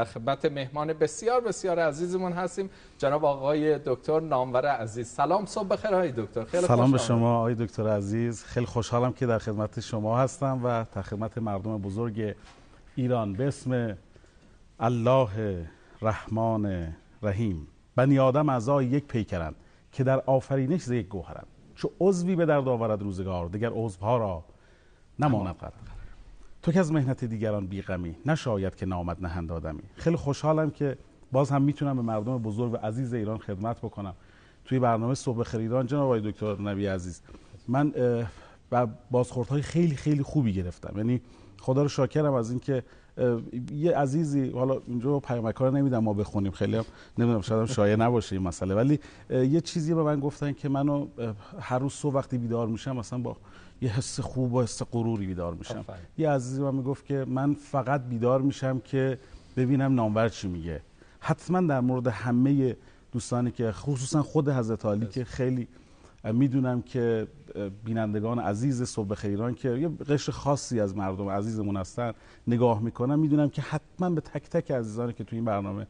در خدمت مهمان بسیار بسیار عزیزمون هستیم. جناب آقای دکتر نامور عزیز. سلام صبح بخیر آقای دکتر. خیلی سلام به شما آقای دکتر عزیز. خیلی خوشحالم که در خدمت شما هستم و در خدمت مردم بزرگ ایران. به اسم الله رحمان رحیم. بنی آدم اعضای یک پیکرند که در آفرینش ز یک گوهرند. چو عضوی به درد آورد روزگار دیگر عضوها را نماند قرار. تو که از مهنت دیگران بیغمی نشاید که نامد نهند آدمی. خیلی خوشحالم که باز هم می‌تونم به مردم بزرگ و عزیز ایران خدمت بکنم. توی برنامه صبح خیر ایران جناب آقای دکتر نبی عزیز من و بازخوردهای خیلی خیلی خوبی گرفتم. یعنی خدا رو شاکرم از اینکه یه عزیزی حالا اینجا پیامکار نمیدم ما بخونیم خیلی هم نمی‌دونم شاید هم شایع نباشه این مسئله. ولی یه چیزی به من گفتن که منو هر روز صبح وقتی بیدار میشم مثلا با یه حس خوب و حس غروری بیدار میشم. یه عزیزی من می‌گفت که من فقط بیدار میشم که ببینم نامور چی میگه. حتما در مورد همه دوستانی که خصوصا خود حضرت علی که خیلی می‌دونم که بینندگان عزیز صبح خیران که یه قشر خاصی از مردم عزیزمون هستن نگاه می‌کنم می‌دونم که حتما به تک تک عزیزانی که تو این برنامه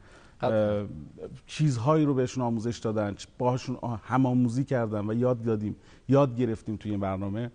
چیزهایی رو بهشون آموزش دادن باهاشون همآموزی کردن و یاد دادیم یاد گرفتیم توی این برنامه.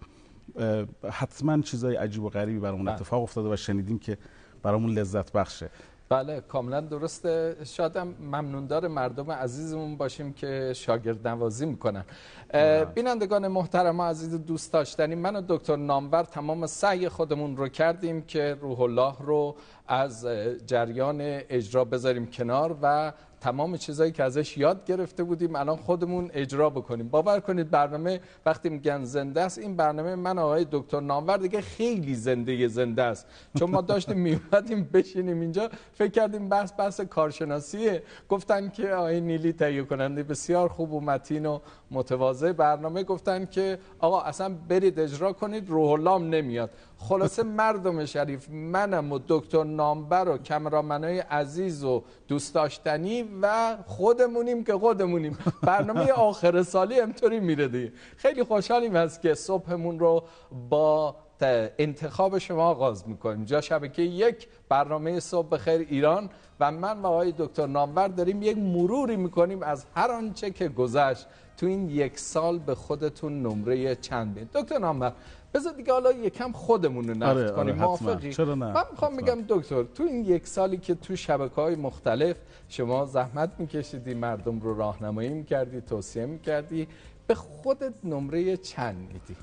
حتما چیزای عجیب و غریبی برامون بله. اتفاق افتاده و شنیدیم که برامون لذت بخشه بله کاملا درسته شادم ممنوندار مردم عزیزمون باشیم که شاگرد نوازی می‌کنن بله. بینندگان محترم و عزیز دوست داشتنی من و دکتر نامور تمام سعی خودمون رو کردیم که روح الله رو از جریان اجرا بذاریم کنار و تمام چیزایی که ازش یاد گرفته بودیم الان خودمون اجرا بکنیم. باور کنید برنامه وقتی میگن زنده است این برنامه من آقای دکتر نامور دیگه خیلی زنده زنده است. چون ما داشتیم میومدیم بشینیم اینجا فکر کردیم بحث بحث کارشناسیه. گفتن که آقای نیلی تهیه کننده بسیار خوب و متین و متواضع برنامه گفتن که آقا اصلا برید اجرا کنید روح الله نمیاد. خلاصه مردم شریف منم و دکتر نامبر و کمرامنای عزیز و دوست داشتنی و خودمونیم که خودمونیم. برنامه آخر سالی همطوری میره دیگه. خیلی خوشحالیم هست که صبحمون رو با انتخاب شما آغاز می‌کنیم. جا شبکه یک برنامه صبح خیر ایران و من و آقای دکتر نامور داریم یک مروری می‌کنیم از هر آنچه که گذشت. تو این یک سال به خودتون نمره چند بید دکتر نامور بذار دیگه حالا یکم خودمون رو نقد آره، آره، کنیم. موافقی؟ چرا نه؟ من می‌خوام بگم دکتر تو این یک سالی که تو شبکه های مختلف شما زحمت میکشیدی مردم رو راهنمایی می‌کردی توصیه می‌کردی به خودت نمره چند میدی؟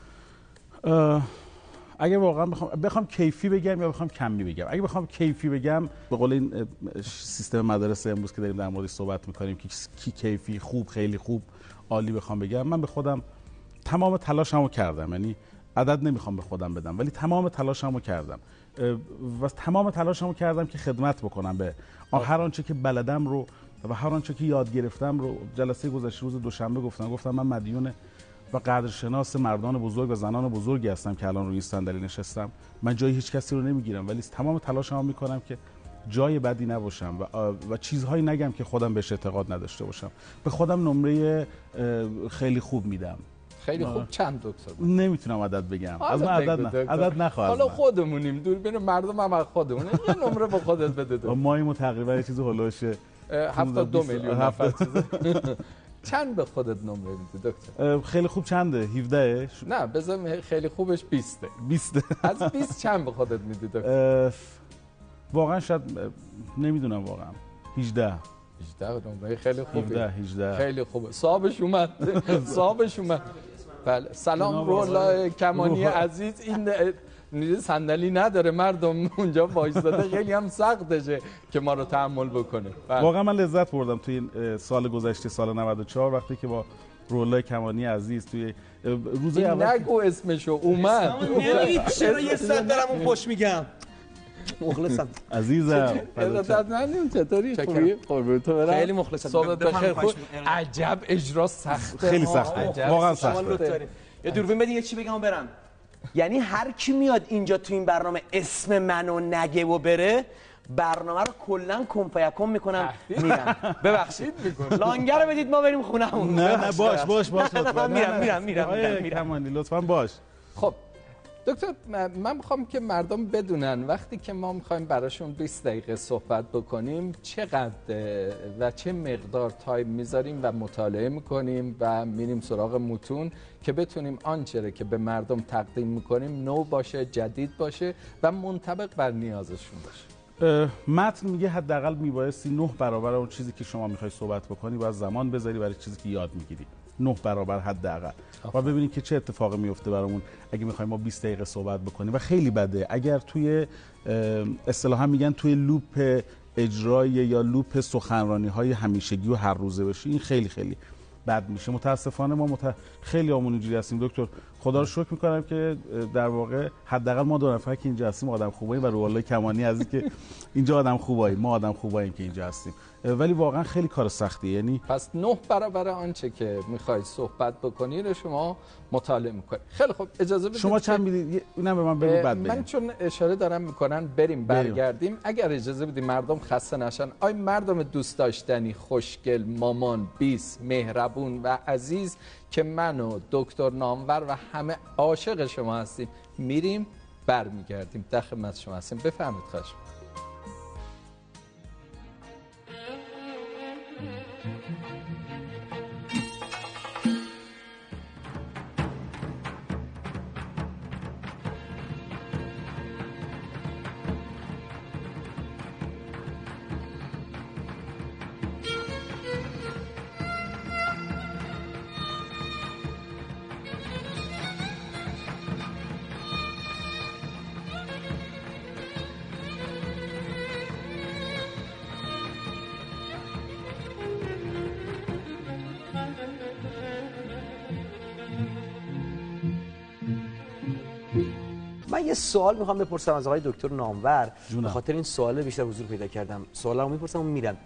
اگه واقعا بخوام بخوام کیفی بگم یا بخوام کمی بگم؟ اگه بخوام کیفی بگم به قول این سیستم مدرسه امروز که داریم در موردش صحبت می‌کنیم که کی کیفی خوب خیلی خوب عالی بخوام بگم. من به خودم تمام تلاشمو کردم. یعنی عدد نمی‌خوام به خودم بدم ولی تمام تلاشمو کردم. و تمام تلاشمو کردم که خدمت بکنم به هر آنچه که بلدم رو و هر آنچه که یاد گرفتم رو. جلسه گذشته روز دوشنبه گفتم گفتم من مدیون و قدرشناس مردان بزرگ و زنان بزرگی هستم که الان روی صندلی نشستم. من جای هیچ کسی رو نمی‌گیرم ولی تمام تلاشمو می‌کنم که جای بدی نباشم و, و چیزهایی نگم که خودم بهش اعتقاد نداشته باشم. به خودم نمره خیلی خوب میدم. خیلی خوب. چند دکتر نمی‌تونم عدد بگم. از من عدد نه. عدد نخواهد حالا خودمونیم. دوربین مردم هم خودمونه یه نمره به خودت بده دکتر. مایمو تقریبا یه چیز هلوش 72 میلیون نفر. چند به خودت نمره میدی دکتر؟ خیلی خوب چنده؟ 17 نه بذار خیلی خوبش 20 20 از 20 چند به خودت میدی دکتر؟ واقعا شاید نمی‌دونم واقعا. 18 18 نمره خیلی خوبه. 18 خیلی خوبه. صاحبش اومد. صاحبش اومد. بله. سلام رولا کمانی عزیز. این صندلی نداره مردم اونجا وایساده خیلی هم سختشه که ما رو تحمل بکنه. بله. واقعا من لذت بردم توی این سال گذشته سال 94 وقتی که با رولای کمانی عزیز توی روز اول نگو اسمشو اومد. چرا یه صد دارم اون پشت میگم؟ مخلصم. عزیزم. ارادتمندیم چطوری؟ خوبی؟ قربونت برم. خیلی مخلصم. صحبت بخیر خوب. عجب اجرا سخته. خیلی سخته. واقعا سخته. یه دوربین بدین یه چی بگم برم. یعنی هر کی میاد اینجا تو این برنامه اسم منو نگه و بره برنامه رو کلا کنفیکم می‌کنم میرم. ببخشید. لانگر رو بدید ما بریم خونمون نه نه باش باش باش میرم میرم میرم میرم. لطفا باش. خب. دکتر من می‌خوام که مردم بدونن وقتی که ما می‌خوایم براشون 20 دقیقه صحبت بکنیم چقدر و چه مقدار تایم می‌ذاریم و مطالعه می‌کنیم و میریم سراغ متون که بتونیم آنچه که به مردم تقدیم می‌کنیم نو باشه جدید باشه و منطبق بر نیازشون باشه. متن میگه حداقل میبایستی نه برابر اون چیزی که شما می‌خوای صحبت بکنی و زمان بذاری برای چیزی که یاد می‌گیری. نه برابر حداقل. و ببینید که چه اتفاقی میفته برامون اگه می‌خوایم ما 20 دقیقه صحبت بکنیم. و خیلی بده. اگر توی اصطلاحا میگن توی لوپ اجرای یا لوپ سخنرانی های همیشگی و هر روزه بشی این خیلی خیلی بد میشه. متاسفانه ما مت... خیلی آمون اینجوری هستیم. دکتر خدا رو شکر می‌کنم که در واقع حداقل ما دو نفر که اینجا هستیم آدم خوبایی و روالله کمانی از که اینجا آدم خوبایی ما آدم خوباییم که اینجا هستیم. ولی واقعا خیلی کار سختیه. یعنی پس نه برابر آنچه که می‌خواید صحبت بکنی رو شما مطالعه می‌کنید. خیلی خب اجازه بدید شما چند می‌دید؟ اینم به من بگو بعد من چون اشاره دارم می‌کنن بریم برگردیم. اگر اجازه بدید مردم خسته نشن آی مردم دوست داشتنی خوشگل مامان بیس مهربون و عزیز که من و دکتر نامور و همه عاشق شما هستیم میریم برمیگردیم. در خدمت شما هستیم. بفهمید خواهش من یه سوال می‌خوام بپرسم از آقای دکتر نامور. به خاطر این سوال بیشتر حضور پیدا کردم. سوالمو می‌پرسم و میرم.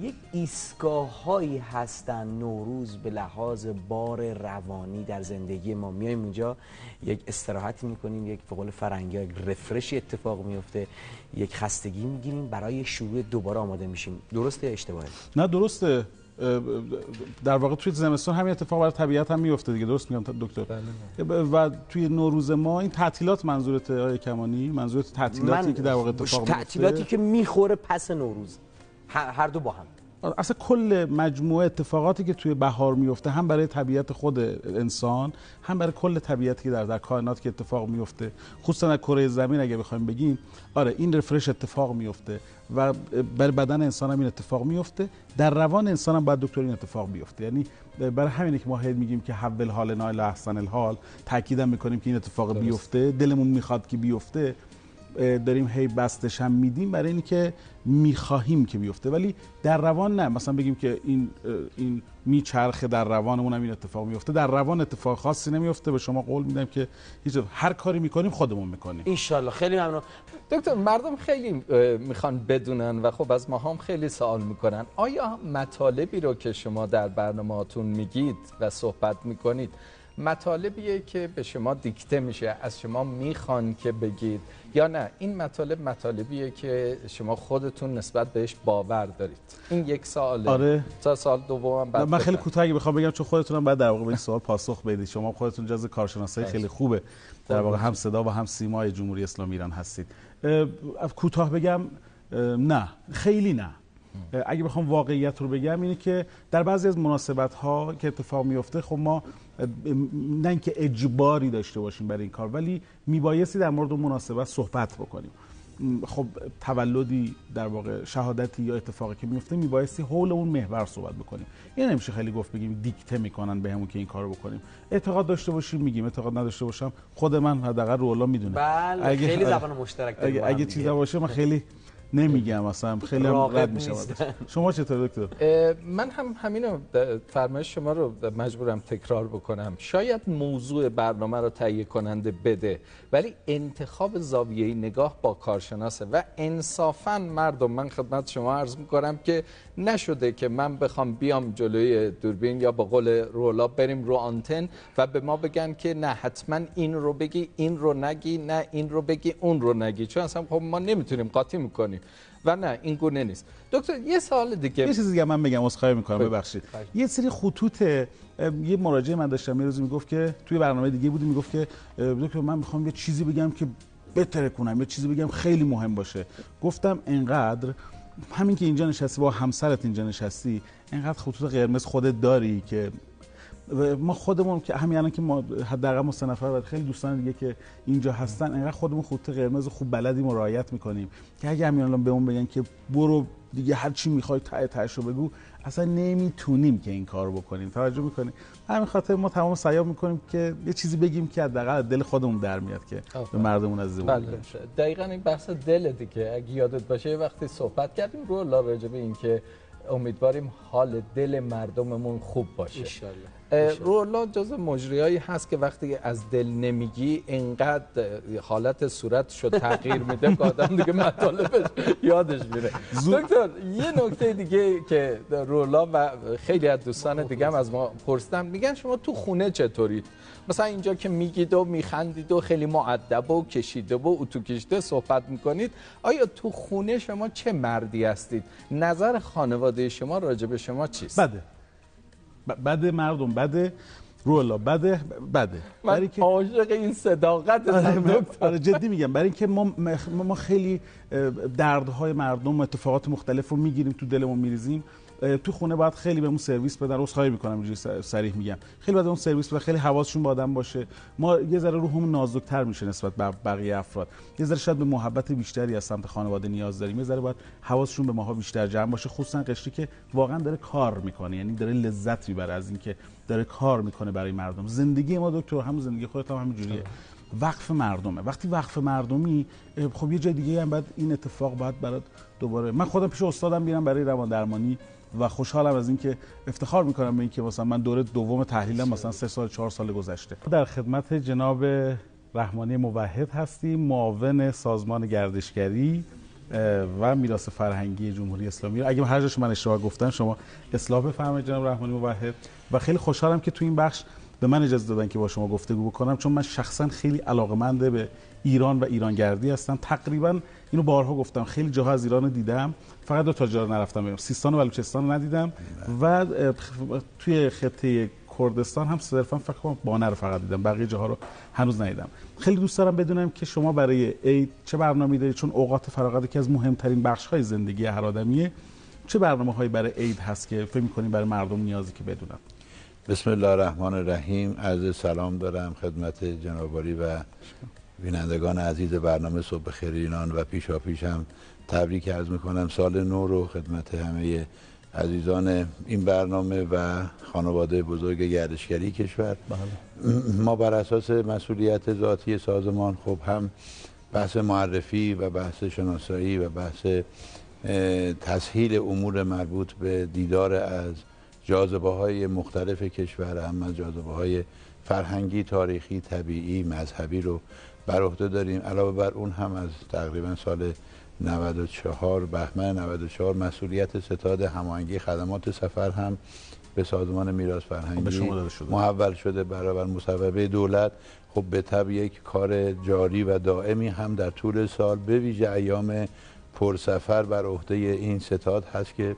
یک ایستگاه هایی هستن نوروز به لحاظ بار روانی در زندگی ما. میایم اونجا یک استراحتی می‌کنیم یک فقول فرنگی یک رفرشی اتفاق میفته یک خستگی می‌گیریم برای شروع دوباره آماده میشیم. درسته یا اشتباهه؟ نه درسته. در واقع توی زمستان همین اتفاق برای طبیعت هم میفته دیگه. درست میگم دکتر؟ بله و توی نوروز ما این تعطیلات منظورت آقای کمانی؟ منظورت تعطیلاتی که در واقع اتفاق میفته تعطیلاتی که می‌خوره پس نوروز. هر دو با هم. اصلا کل مجموعه اتفاقاتی که توی بهار میفته هم برای طبیعت خود انسان هم برای کل طبیعتی که در در کائنات که اتفاق میفته خصوصا در کره زمین اگه بخوایم بگیم. آره این رفرش اتفاق میفته و برای بدن انسان هم این اتفاق میفته. در روان انسان هم باید دکتر این اتفاق بیفته. یعنی برای همینه که ما هی میگیم که حول حال نایل احسن الحال. تاکیدم می‌کنیم که این اتفاق بیفته. دلمون می‌خواد که بیفته. داریم هی بستش هم میدیم برای اینکه می‌خواهیم که بیفته. ولی در روان نه. مثلا بگیم که این این میچرخه در روانمون هم این اتفاق میفته در روان اتفاق خاصی نمیفته به شما قول میدم که هیچ هر کاری می‌کنیم خودمون می‌کنیم. ان خیلی ممنون. دکتر مردم خیلی می‌خوان بدونن و خب از ما هم خیلی سوال می‌کنن. آیا مطالبی رو که شما در برنامهاتون میگید و صحبت می‌کنید مطالبیه که به شما دیکته میشه از شما می‌خوان که بگید یا نه؟ این مطالب مطالبیه که شما خودتون نسبت بهش باور دارید. این یک سواله. آره. تا سال دوم بعد من خیلی کوتاه اگه بخوام بگم چون خودتونم بعد در واقع به این سوال پاسخ بدید. شما خودتون جز کارشناسای خیلی خوبه. در واقع هم صدا و هم سیمای جمهوری اسلامی ایران هستید. کوتاه بگم نه. خیلی نه. اگه بخوام واقعیت رو بگم اینه که در بعضی از مناسبت ها که اتفاق میفته خب ما نه اینکه اجباری داشته باشیم برای این کار ولی میبایستی در مورد مناسبت صحبت بکنیم. خب تولدی در واقع شهادتی یا اتفاقی که میفته میبایستی حول اون محور صحبت بکنیم. این نمیشه خیلی گفت بگیم دیکته می‌کنن بهمون که این کارو بکنیم. اعتقاد داشته باشیم میگیم. اعتقاد نداشته باشم خود من حداقل رولا می‌دونه. بله اگه خیلی زبان مشترک اگه, اگه چیزی باشه من خیلی نمیگم اصلا خیلی هم رد میشه شما چطور دکتر؟ من هم همینو فرمایش شما رو مجبورم تکرار بکنم. شاید موضوع برنامه رو تهیه کننده بده ولی انتخاب زاویه نگاه با کارشناسه و انصافا مردم من خدمت شما عرض می‌کنم که نشده که من بخوام بیام جلوی دوربین یا با قول رولا بریم رو آنتن و به ما بگن که نه حتما این رو بگی این رو نگی نه این رو بگی اون رو نگی. چون اصلا خب ما نمی‌تونیم قاطی می‌کنیم. و نه این گونه نیست. دکتر یه سوال دیگه. یه چیزی دیگه من بگم عذرخواهی می‌کنم ببخشید. یه سری خطوط یه مراجعه من داشتم یه روزی می‌گفت که توی برنامه دیگه بودی می‌گفت که دکتر من می‌خوام یه چیزی بگم که بهتره کنم یه چیزی بگم خیلی مهم باشه. گفتم انقدر همین که اینجا نشستی با همسرت اینجا نشستی انقدر خطوط قرمز خودت داری که ما خودمون که همین الان که ما حداقل ما سه نفر و خیلی دوستان دیگه که اینجا هستن انقدر خودمون خطوط قرمز خوب بلدیم و رعایت می‌کنیم. که اگه همین الان بهمون بگن که برو دیگه هر چی می‌خوای ته تهش رو بگو اصلا نمی‌تونیم که این کار بکنیم. توجه می‌کنیم همین خاطر ما تمام سیاه می‌کنیم که یه چیزی بگیم که حداقل دل خودمون در میاد که به مردمون از بله. دقیقاً این بحث دل دیگه. اگه یادت باشه وقتی صحبت کردیم رو لا راجع به این که امیدواریم حال دل مردممون خوب باشه. رولا جز مجریایی هست که وقتی از دل نمیگی انقدر حالت صورتشو تغییر میده که آدم دیگه مطالبش یادش میره. دکتر یه نکته دیگه که رولا و خیلی از دوستان دیگه هم از ما پرسیدن میگن شما تو خونه چطورید مثلا اینجا که میگید و میخندید و خیلی معدب و کشیده و اتو کشیده صحبت می‌کنید آیا تو خونه شما چه مردی هستید؟ نظر خانواده شما راجع به شما چیست؟ بده بده مردم بده رولا بده بده من که عاشق این صداقت آره, آره، جدی میگم. برای اینکه ما ما خیلی دردهای مردم و اتفاقات مختلف رو می‌گیریم تو دلمون میریزیم. تو خونه باید خیلی بهمون سرویس بدن. خواهی می‌کنم اینجوری صریح میگم. خیلی باید اون سرویس بدن. خیلی حواسشون با آدم باشه. ما یه ذره روحمون نازکتر میشه نسبت به بقیه افراد. یه ذره شاید به محبت بیشتری از سمت خانواده نیاز داریم. یه ذره باید حواسشون به ماها بیشتر جمع باشه. خصوصا قشری که واقعا داره کار می‌کنه. یعنی داره لذت می‌بره از اینکه داره کار می‌کنه برای مردم. زندگی ما دکتر همون زندگی خودت هم همینجوریه وقف مردمه. وقتی وقف مردمی خب یه جای دیگه هم بعد این اتفاق باید برات دوباره من خودم پیش استادم میرم برای روان درمانی و خوشحالم از اینکه افتخار می‌کنم به اینکه مثلا من دوره دوم تحلیلم مثلا سه سال چهار سال گذشته. در خدمت جناب رحمانی موحد هستیم معاون سازمان گردشگری و میراث فرهنگی جمهوری اسلامی. اگه هر جاش من اشتباه گفتم شما اصلاح بفرمایید جناب رحمانی موحد. و خیلی خوشحالم که تو این بخش به من اجازه دادن که با شما گفتگو بکنم چون من شخصا خیلی علاقمنده به ایران و ایرانگردی هستم. تقریبا اینو بارها گفتم خیلی جاها از ایران دیدم. فقط دو تا جا نرفتم سیستان و بلوچستان ندیدم. و توی خطه کردستان هم صرفا فکر کنم بانه رو فقط دیدم بقیه جاها رو هنوز ندیدم. خیلی دوست دارم بدونم که شما برای عید چه برنامه‌ای دارید چون اوقات فراغت که از مهمترین بخش های زندگی هر آدمیه. چه برنامه هایی برای عید هست که فکر می‌کنید برای مردم نیازی که بدونن؟ بسم الله الرحمن الرحیم. عرض سلام دارم خدمت جنابالی و بینندگان عزیز برنامه صبح خیر ایران و پیشا پیش هم تبریک عرض می‌کنم. سال نو رو خدمت همه عزیزان این برنامه و خانواده بزرگ گردشگری کشور. بله. ما بر اساس مسئولیت ذاتی سازمان خب هم بحث معرفی و بحث شناسایی و بحث تسهیل امور مربوط به دیدار از جاذبه های مختلف کشور هم از جاذبه های فرهنگی، تاریخی، طبیعی، مذهبی رو بر عهده داریم علاوه بر اون هم از تقریبا سال 94 بهمن 94 مسئولیت ستاد هماهنگی خدمات سفر هم به سازمان میراث فرهنگی شده. محول شده برابر مصوبه دولت خب به طب یک کار جاری و دائمی هم در طول سال به ویژه ایام پرسفر بر عهده این ستاد هست که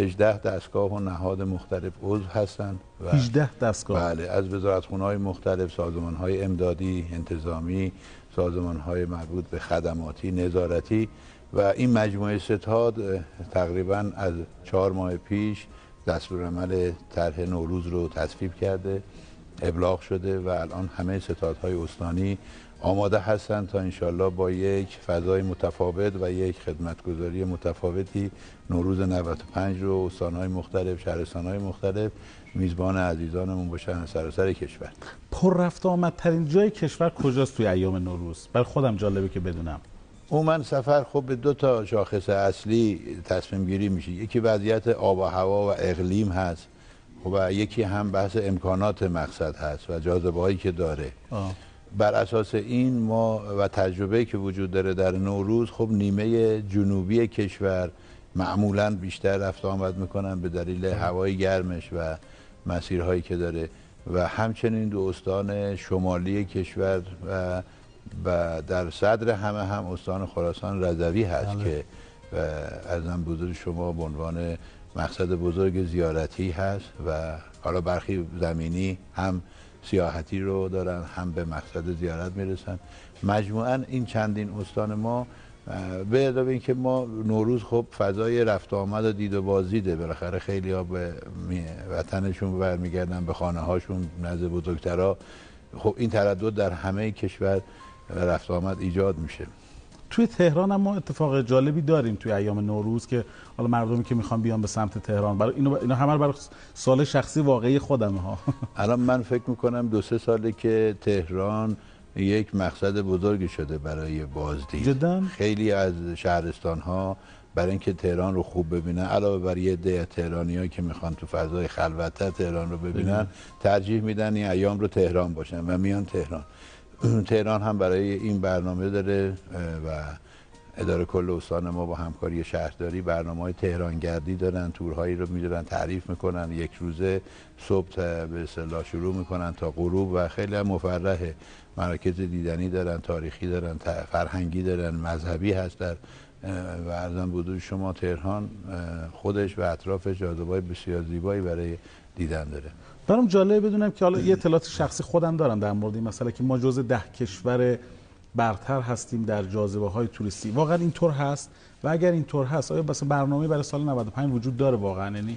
18 دستگاه و نهاد مختلف عضو هستند و 18 دستگاه. بله از وزارتخونه های مختلف سازمان های امدادی انتظامی سازمان های مربوط به خدماتی نظارتی و این مجموعه ستاد تقریبا از چهار ماه پیش دستور عمل طرح نوروز رو تصویب کرده ابلاغ شده و الان همه ستادهای استانی آماده هستند تا انشالله با یک فضای متفاوت و یک خدمتگذاری متفاوتی نوروز 95 رو استانهای مختلف شهرستانهای مختلف میزبان عزیزانمون باشن سراسر کشور. پر رفت آمدترین جای کشور کجاست توی ایام نوروز؟ بر خودم جالبه که بدونم. من سفر خب به دو تا شاخص اصلی تصمیم گیری میشه. یکی وضعیت آب و هوا و اقلیم هست و یکی هم بحث امکانات مقصد هست و جاذبه هایی که داره. آه. بر اساس این ما و تجربه که وجود داره در نوروز خب نیمه جنوبی کشور معمولا بیشتر رفت آمد می‌کنن به دلیل هوای گرمش و مسیرهایی که داره و همچنین دو استان شمالی کشور و و در صدر همه هم استان خراسان رضوی هست بله. که و ارزم بزرگ شما به عنوان مقصد بزرگ زیارتی هست و حالا برخی زمینی هم سیاحتی رو دارن هم به مقصد زیارت می‌رسن. مجموعا این چندین استان ما به اضافه اینکه ما نوروز خب فضای رفت آمد و دید و بازیده. بالاخره خیلی ها به وطنشون برمیگردن به خانه هاشون نزد بزرگترها. خب این تردد در همه کشور رفت آمد ایجاد میشه. توی تهران هم ما اتفاق جالبی داریم توی ایام نوروز که حالا مردمی که می‌خوان بیان به سمت تهران. برای اینو اینا همه برای سال شخصی واقعی خودم ها. الان من فکر می‌کنم دو سه ساله که تهران یک مقصد بزرگی شده برای بازدید. جدا؟ خیلی از شهرستان ها برای اینکه تهران رو خوب ببینن علاوه بر یه ده تهرانی که می‌خوان تو فضای خلوته تهران رو ببینن ترجیح میدن این ایام رو تهران باشن و میان تهران. تهران هم برای این برنامه داره و اداره کل استان ما با همکاری شهرداری برنامه های تهرانگردی دارن تورهایی رو میدارن تعریف می‌کنن. یک روزه صبح به اصطلاح شروع می‌کنن تا غروب و خیلی هم مفرحه. مراکز دیدنی دارن تاریخی دارن فرهنگی دارن مذهبی هست در و ارزم بودو شما تهران خودش و اطرافش جاذبه بسیار زیبایی برای دیدن داره. برام جالبه بدونم که حالا یه اطلاعات شخصی خودم دارم در مورد این مسئله که ما جز ده کشور برتر هستیم در جاذبه های توریستی. واقعا اینطور هست؟ و اگر اینطور هست آیا مثلا برنامه برای سال 95 وجود داره واقعا؟ یعنی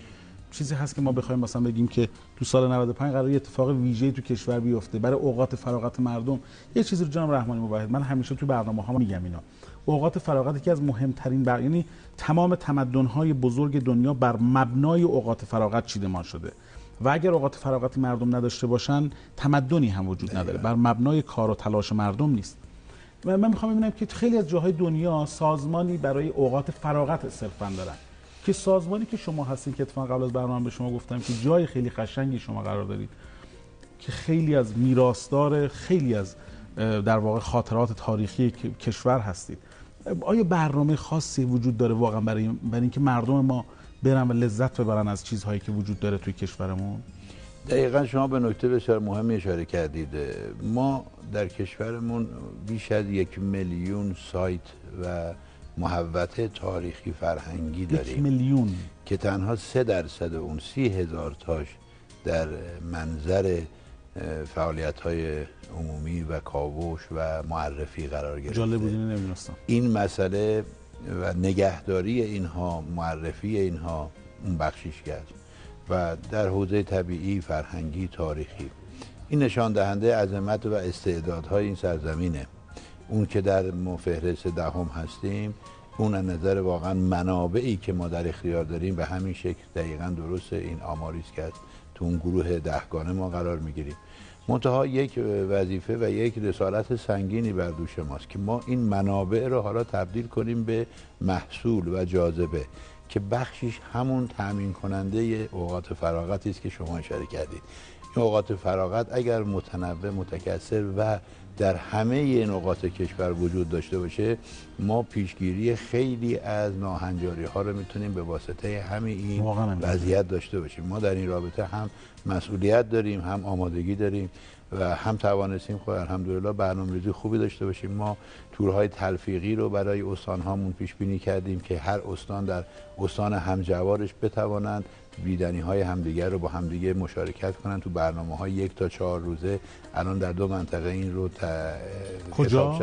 چیزی هست که ما بخوایم مثلا بگیم که تو سال 95 قرار یه اتفاق ویژه‌ای تو کشور بیفته برای اوقات فراغت مردم؟ یه چیزی رو جناب رحمانی مباهد من همیشه تو برنامه ها میگم اینا. اوقات فراغت یکی از مهمترین بر یعنی تمام تمدن های بزرگ دنیا بر مبنای اوقات فراغت چیدمان شده. و اگر اوقات فراغتی مردم نداشته باشن تمدنی هم وجود نداره. بر مبنای کار و تلاش مردم نیست. و من می‌خوام ببینم که خیلی از جاهای دنیا سازمانی برای اوقات فراغت صرفا دارن. که سازمانی که شما هستین که اتفاقا قبل از برنامه به شما گفتم که جای خیلی قشنگی شما قرار دارید که خیلی از میراثدار خیلی از در واقع خاطرات تاریخی کشور هستید. آیا برنامه خاصی وجود داره واقعا برای برای اینکه مردم ما برن و لذت ببرن از چیزهایی که وجود داره توی کشورمون؟ دقیقا شما به نکته بسیار مهمی اشاره کردید. ما در کشورمون بیش از یک میلیون سایت و محوطه تاریخی فرهنگی داریم یک میلیون. که تنها سه درصد اون سی هزار تاش در منظر فعالیت های عمومی و کاوش و معرفی قرار گرفته. جالب بود این مسئله و نگهداری اینها معرفی اینها اون بخشیش کرد و در حوزه طبیعی فرهنگی تاریخی. این نشان دهنده عظمت و استعدادهای این سرزمینه. اون که در فهرست دهم هستیم اون نظر واقعا منابعی که ما در اختیار داریم به همین شکل دقیقا درست این آماریز کرد تو اون گروه دهگانه ما قرار می‌گیریم. منتها یک وظیفه و یک رسالت سنگینی بر دوش ماست که ما این منابع رو حالا تبدیل کنیم به محصول و جاذبه. که بخشیش همون تامین کننده اوقات فراغتی است که شما اشاره کردید. این اوقات فراغت اگر متنوع متکثر و در همه این نقاط کشور وجود داشته باشه ما پیشگیری خیلی از ناهنجاری ها رو می‌تونیم به واسطه همین این وضعیت داشته باشیم. ما در این رابطه هم مسئولیت داریم هم آمادگی داریم. و هم توانستیم خود الحمدلله برنامه‌ریزی خوبی داشته باشیم. ما تورهای تلفیقی رو برای استان هامون پیش بینی کردیم که هر استان در استان همجوارش بتوانند بیدنی های همدیگر رو با همدیگه مشارکت کنن تو برنامه های یک تا چهار روزه الان در دو منطقه این رو کجا؟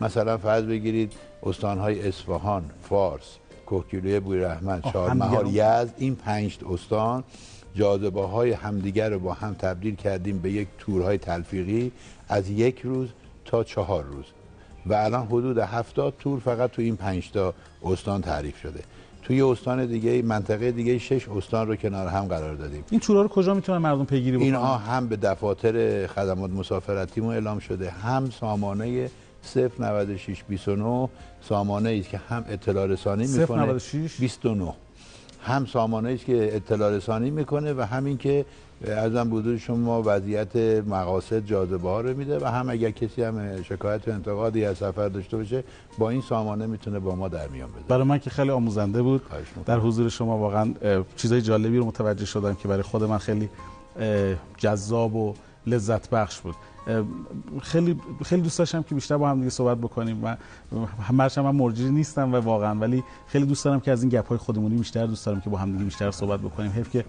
مثلا فرض بگیرید استان های اصفهان فارس کوکیلوی بوی رحمت چهارمحال یزد این پنج استان جاذبه های همدیگر رو با هم تبدیل کردیم به یک تورهای تلفیقی از یک روز تا چهار روز. و الان حدود هفتاد تور فقط تو این پنج تا استان تعریف شده. توی استان دیگه منطقه دیگه شش استان رو کنار هم قرار دادیم. این تورا رو کجا می‌تونن مردم پیگیری بکنن؟ اینها هم به دفاتر خدمات مسافرتیمون اعلام شده. هم سامانه 09629 سامانه ای که هم اطلاع رسانی می‌کنه. 29 هم سامانه است که اطلاع رسانی می‌کنه و همین که ازم بوده شما وضعیت مقاصد جاذبه ها رو میده و هم اگر کسی هم شکایت و انتقادی از سفر داشته باشه با این سامانه می‌تونه با ما در میان بده. برای من که خیلی آموزنده بود. در حضور شما واقعا چیزای جالبی رو متوجه شدم که برای خود من خیلی جذاب و لذت بخش بود. خیلی خیلی دوست داشتم که بیشتر با هم دیگه صحبت بکنیم و همش من مرجی نیستم و واقعا ولی خیلی دوست دارم که از این گپ های خودمونی بیشتر دوست دارم که با هم دیگه بیشتر صحبت بکنیم. حیف که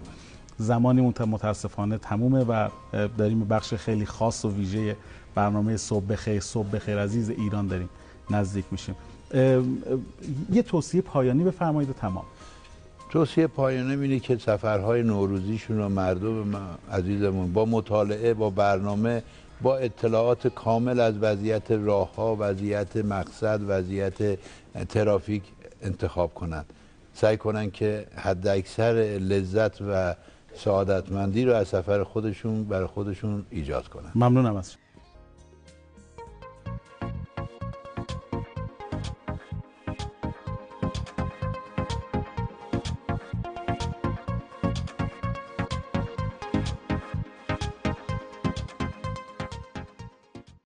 زمانی متاسفانه تمومه و داریم بخش خیلی خاص و ویژه برنامه صبح بخیر صبح بخیر عزیز ایران داریم. نزدیک میشیم. یه توصیه پایانی بفرمایید تمام. توصیه پایانه اینه که سفرهای نوروزیشون رو مردم عزیزمون با مطالعه با برنامه با اطلاعات کامل از وضعیت راه ها وضعیت مقصد وضعیت ترافیک انتخاب کنند. سعی کنند که حد اکثر لذت و سعادتمندی رو از سفر خودشون برای خودشون ایجاد کنند. ممنونم از